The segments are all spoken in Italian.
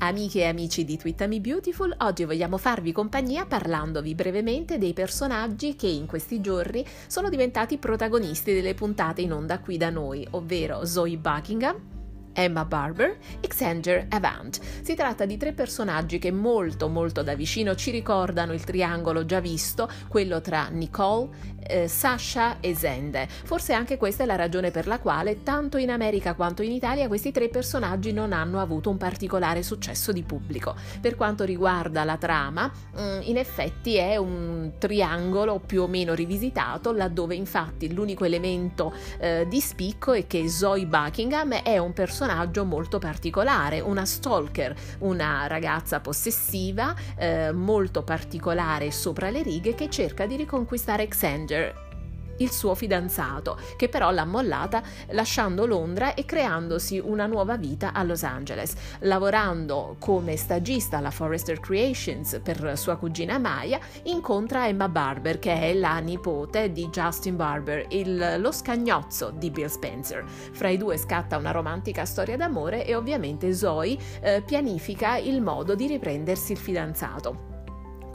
Amiche e amici di Twittami Beautiful, oggi vogliamo farvi compagnia parlandovi brevemente dei personaggi che in questi giorni sono diventati protagonisti delle puntate in onda qui da noi, ovvero Zoe Buckingham, Emma Barber e Xander Avant. Si tratta di tre personaggi che molto molto da vicino ci ricordano il triangolo già visto, quello tra Nicole, eh, Sasha e Zende. Forse anche questa è la ragione per la quale tanto in America quanto in Italia questi tre personaggi non hanno avuto un particolare successo di pubblico. Per quanto riguarda la trama, mm, in effetti è un triangolo più o meno rivisitato, laddove infatti l'unico elemento eh, di spicco è che Zoe Buckingham è un personaggio personaggio molto particolare, una stalker, una ragazza possessiva eh, molto particolare sopra le righe che cerca di riconquistare Xander, il suo fidanzato, che però l'ha mollata lasciando Londra e creandosi una nuova vita a Los Angeles. Lavorando come stagista alla Forrester Creations per sua cugina Maya, incontra Emma Barber, che è la nipote di Justin Barber, il, lo scagnozzo di Bill Spencer. Fra i due scatta una romantica storia d'amore e ovviamente Zoe eh, pianifica il modo di riprendersi il fidanzato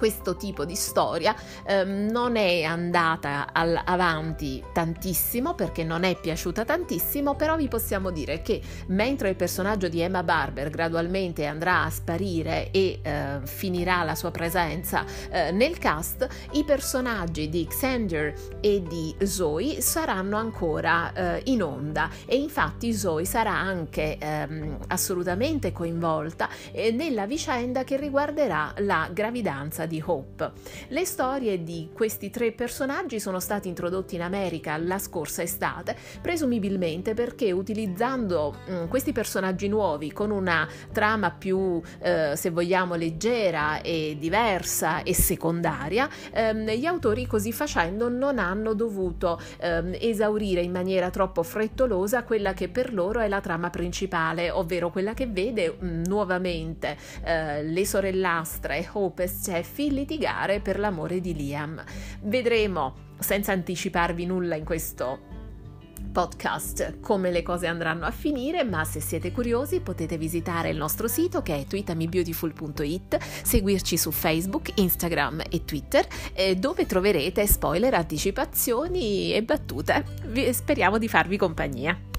questo tipo di storia ehm, non è andata al- avanti tantissimo perché non è piaciuta tantissimo, però vi possiamo dire che mentre il personaggio di Emma Barber gradualmente andrà a sparire e eh, finirà la sua presenza eh, nel cast, i personaggi di Xander e di Zoe saranno ancora eh, in onda. E infatti Zoe sarà anche ehm, assolutamente coinvolta eh, nella vicenda che riguarderà la gravidanza di di Hope. Le storie di questi tre personaggi sono stati introdotti in America la scorsa estate, presumibilmente perché utilizzando mh, mm, questi personaggi nuovi con una trama più, eh, se vogliamo, leggera e diversa e secondaria, ehm, gli autori così facendo non hanno dovuto ehm, esaurire in maniera troppo frettolosa quella che per loro è la trama principale, ovvero quella che vede mh, mm, nuovamente eh, le sorellastre Hope e Steffi litigare per l'amore di Liam. Vedremo, senza anticiparvi nulla in questo podcast come le cose andranno a finire, ma se siete curiosi potete visitare il nostro sito che è twitamibeautiful.it, seguirci su Facebook, Instagram e Twitter eh, dove troverete spoiler, anticipazioni e battute. speriamo di farvi compagnia.